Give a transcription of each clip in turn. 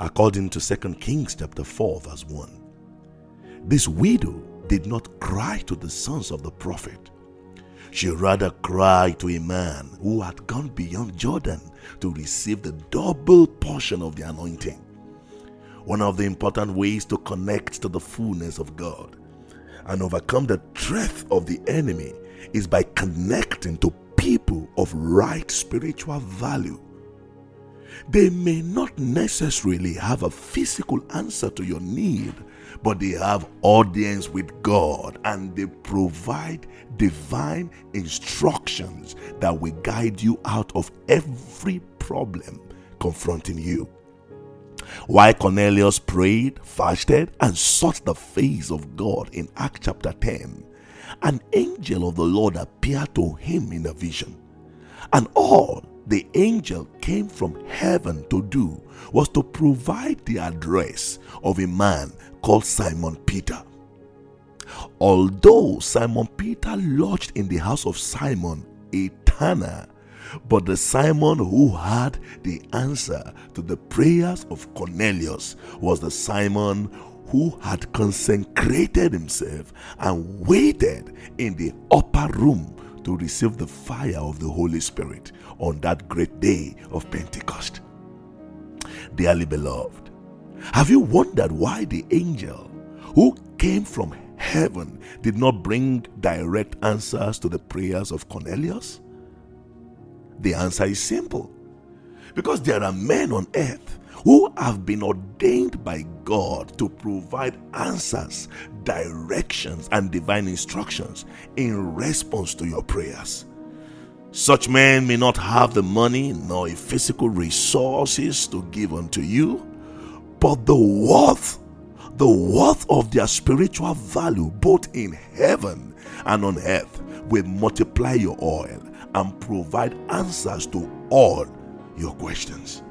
according to 2 Kings chapter 4 verse 1. This widow did not cry to the sons of the prophet. She rather cried to a man who had gone beyond Jordan to receive the double portion of the anointing. One of the important ways to connect to the fullness of God and overcome the threat of the enemy is by connecting to people of right spiritual value. They may not necessarily have a physical answer to your need, but they have audience with God and they provide divine instructions that will guide you out of every problem confronting you. Why Cornelius prayed, fasted, and sought the face of God in Acts chapter 10, an angel of the Lord appeared to him in a vision. And all the angel came from heaven to do was to provide the address of a man called Simon Peter. Although Simon Peter lodged in the house of Simon, a tanner, but the Simon who had the answer to the prayers of Cornelius was the Simon who had consecrated himself and waited in the upper room to receive the fire of the Holy Spirit on that great day of Pentecost. Dearly beloved, have you wondered why the angel who came from heaven did not bring direct answers to the prayers of Cornelius? The answer is simple because there are men on earth who have been ordained by God to provide answers, directions, and divine instructions in response to your prayers. Such men may not have the money nor physical resources to give unto you, but the worth, the worth of their spiritual value, both in heaven and on earth, will multiply your oil and provide answers to all your questions.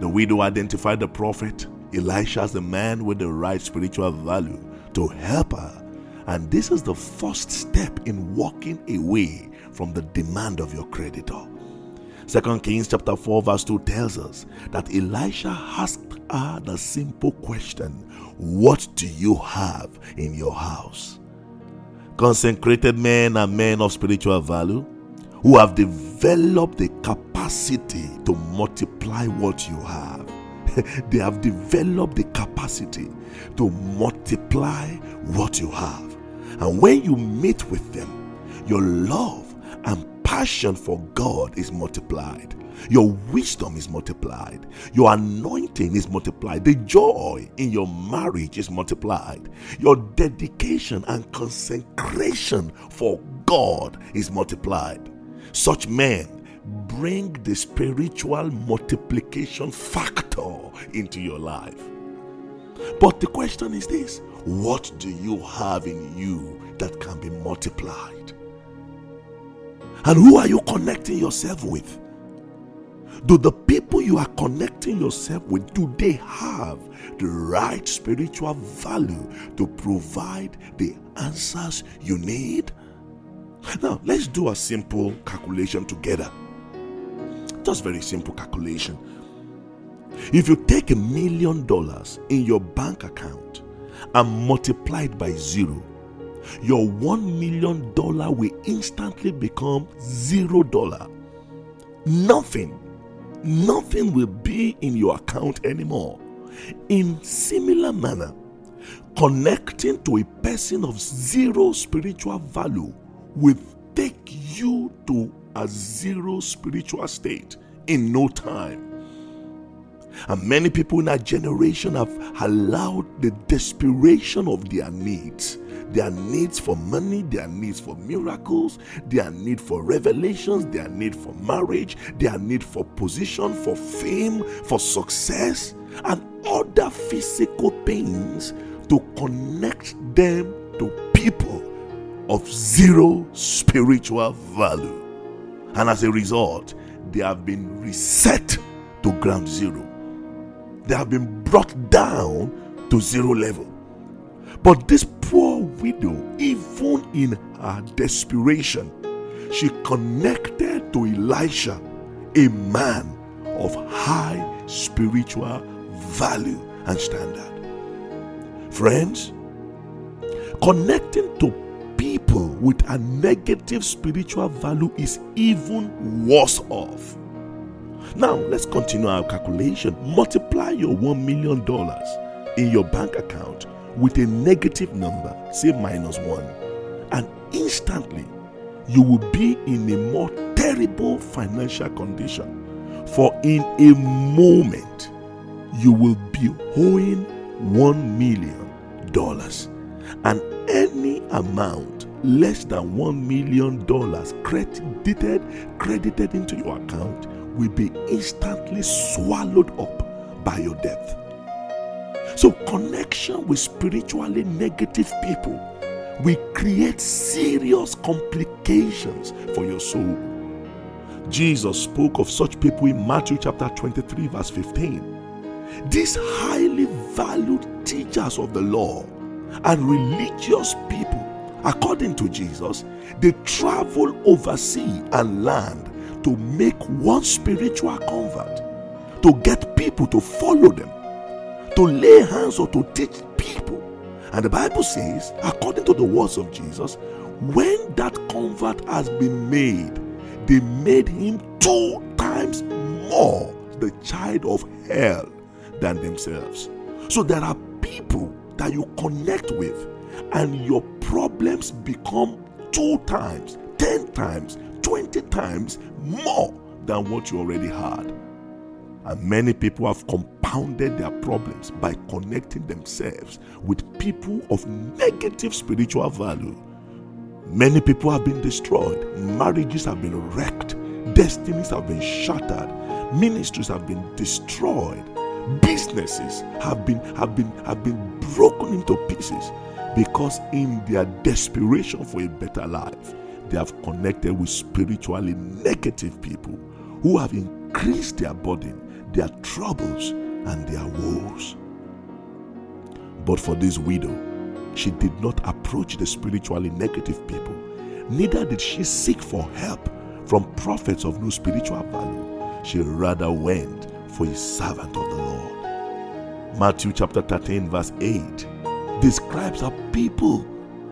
The widow identified the prophet Elisha as the man with the right spiritual value to help her and this is the first step in walking away from the demand of your creditor. Second Kings chapter 4 verse 2 tells us that Elisha asked her the simple question, what do you have in your house? Consecrated men and men of spiritual value who have developed the capacity to multiply what you have. they have developed the capacity to multiply what you have. And when you meet with them, your love and passion for God is multiplied. Your wisdom is multiplied. Your anointing is multiplied. The joy in your marriage is multiplied. Your dedication and consecration for God is multiplied. Such men bring the spiritual multiplication factor into your life. But the question is this what do you have in you that can be multiplied? And who are you connecting yourself with? Do the people you are connecting yourself with do they have the right spiritual value to provide the answers you need? Now, let's do a simple calculation together. Just very simple calculation. If you take a million dollars in your bank account and multiply it by zero, your one million dollar will instantly become zero dollar. Nothing, nothing will be in your account anymore. In similar manner, connecting to a person of zero spiritual value will take you to a zero spiritual state in no time. And many people in our generation have allowed the desperation of their needs, their needs for money, their needs for miracles, their need for revelations, their need for marriage, their need for position, for fame, for success, and other physical things to connect them to people of zero spiritual value. And as a result, they have been reset to ground zero they have been brought down to zero level. But this poor widow, even in her desperation, she connected to Elisha, a man of high spiritual value and standard. Friends, connecting to people with a negative spiritual value is even worse off. Now, let's continue our calculation. Multiply your $1 million in your bank account with a negative number, say minus one, and instantly you will be in a more terrible financial condition. For in a moment, you will be owing $1 million. And any amount less than $1 million credited, credited into your account will be instantly swallowed up by your death. So, connection with spiritually negative people will create serious complications for your soul. Jesus spoke of such people in Matthew chapter 23, verse 15. These highly valued teachers of the law and religious people, according to Jesus, they travel over sea and land to make one spiritual convert, to get people to follow them, to lay hands or to teach people. And the Bible says, according to the words of Jesus, when that convert has been made, they made him two times more the child of hell than themselves. So there are people that you connect with, and your problems become two times, ten times, 20 times more than what you already had. And many people have compounded their problems by connecting themselves with people of negative spiritual value. Many people have been destroyed, marriages have been wrecked, destinies have been shattered, ministries have been destroyed, businesses have been have been have been broken into pieces because in their desperation for a better life they have connected with spiritually negative people who have increased their burden, their troubles, and their woes. But for this widow, she did not approach the spiritually negative people, neither did she seek for help from prophets of no spiritual value. She rather went for a servant of the Lord. Matthew chapter 13, verse 8 describes a people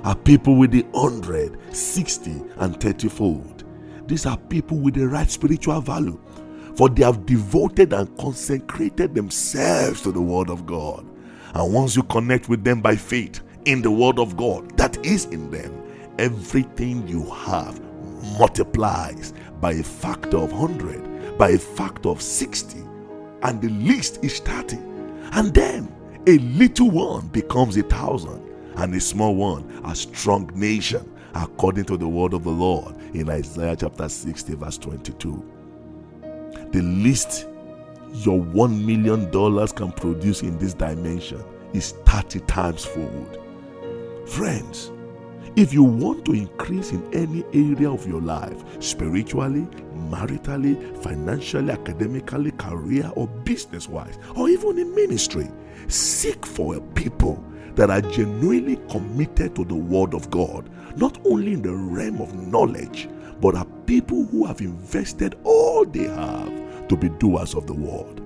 are people with the 100, 60, and 30 fold. These are people with the right spiritual value, for they have devoted and consecrated themselves to the Word of God. And once you connect with them by faith in the Word of God that is in them, everything you have multiplies by a factor of 100, by a factor of 60, and the least is 30. And then a little one becomes a thousand and a small one, a strong nation, according to the word of the Lord in Isaiah chapter 60, verse 22. The least your $1 million can produce in this dimension is 30 times fold. Friends, if you want to increase in any area of your life, spiritually, maritally, financially, academically, career, or business wise, or even in ministry, seek for a people that are genuinely committed to the Word of God, not only in the realm of knowledge, but are people who have invested all they have to be doers of the Word.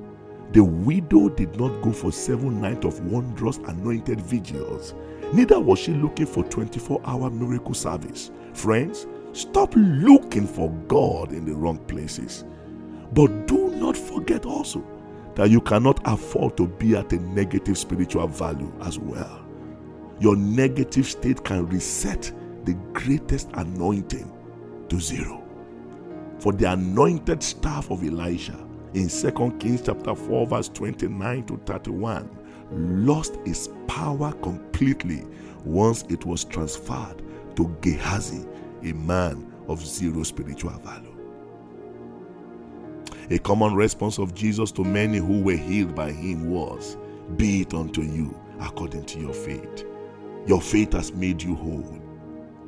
The widow did not go for seven nights of wondrous anointed vigils, neither was she looking for 24 hour miracle service. Friends, stop looking for God in the wrong places. But do not forget also that you cannot afford to be at a negative spiritual value as well. Your negative state can reset the greatest anointing to zero. For the anointed staff of Elisha in 2 Kings chapter 4 verse 29 to 31 lost its power completely once it was transferred to Gehazi, a man of zero spiritual value. A common response of Jesus to many who were healed by him was, Be it unto you according to your faith. Your faith has made you whole,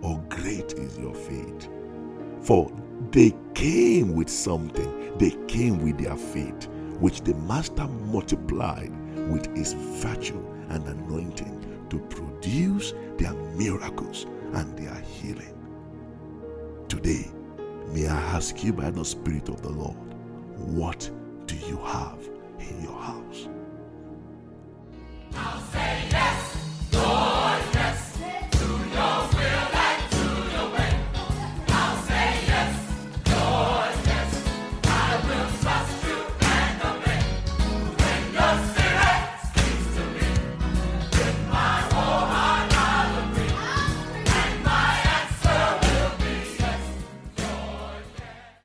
or great is your faith. For they came with something, they came with their faith, which the Master multiplied with his virtue and anointing to produce their miracles and their healing. Today, may I ask you by the Spirit of the Lord what do you have in your house.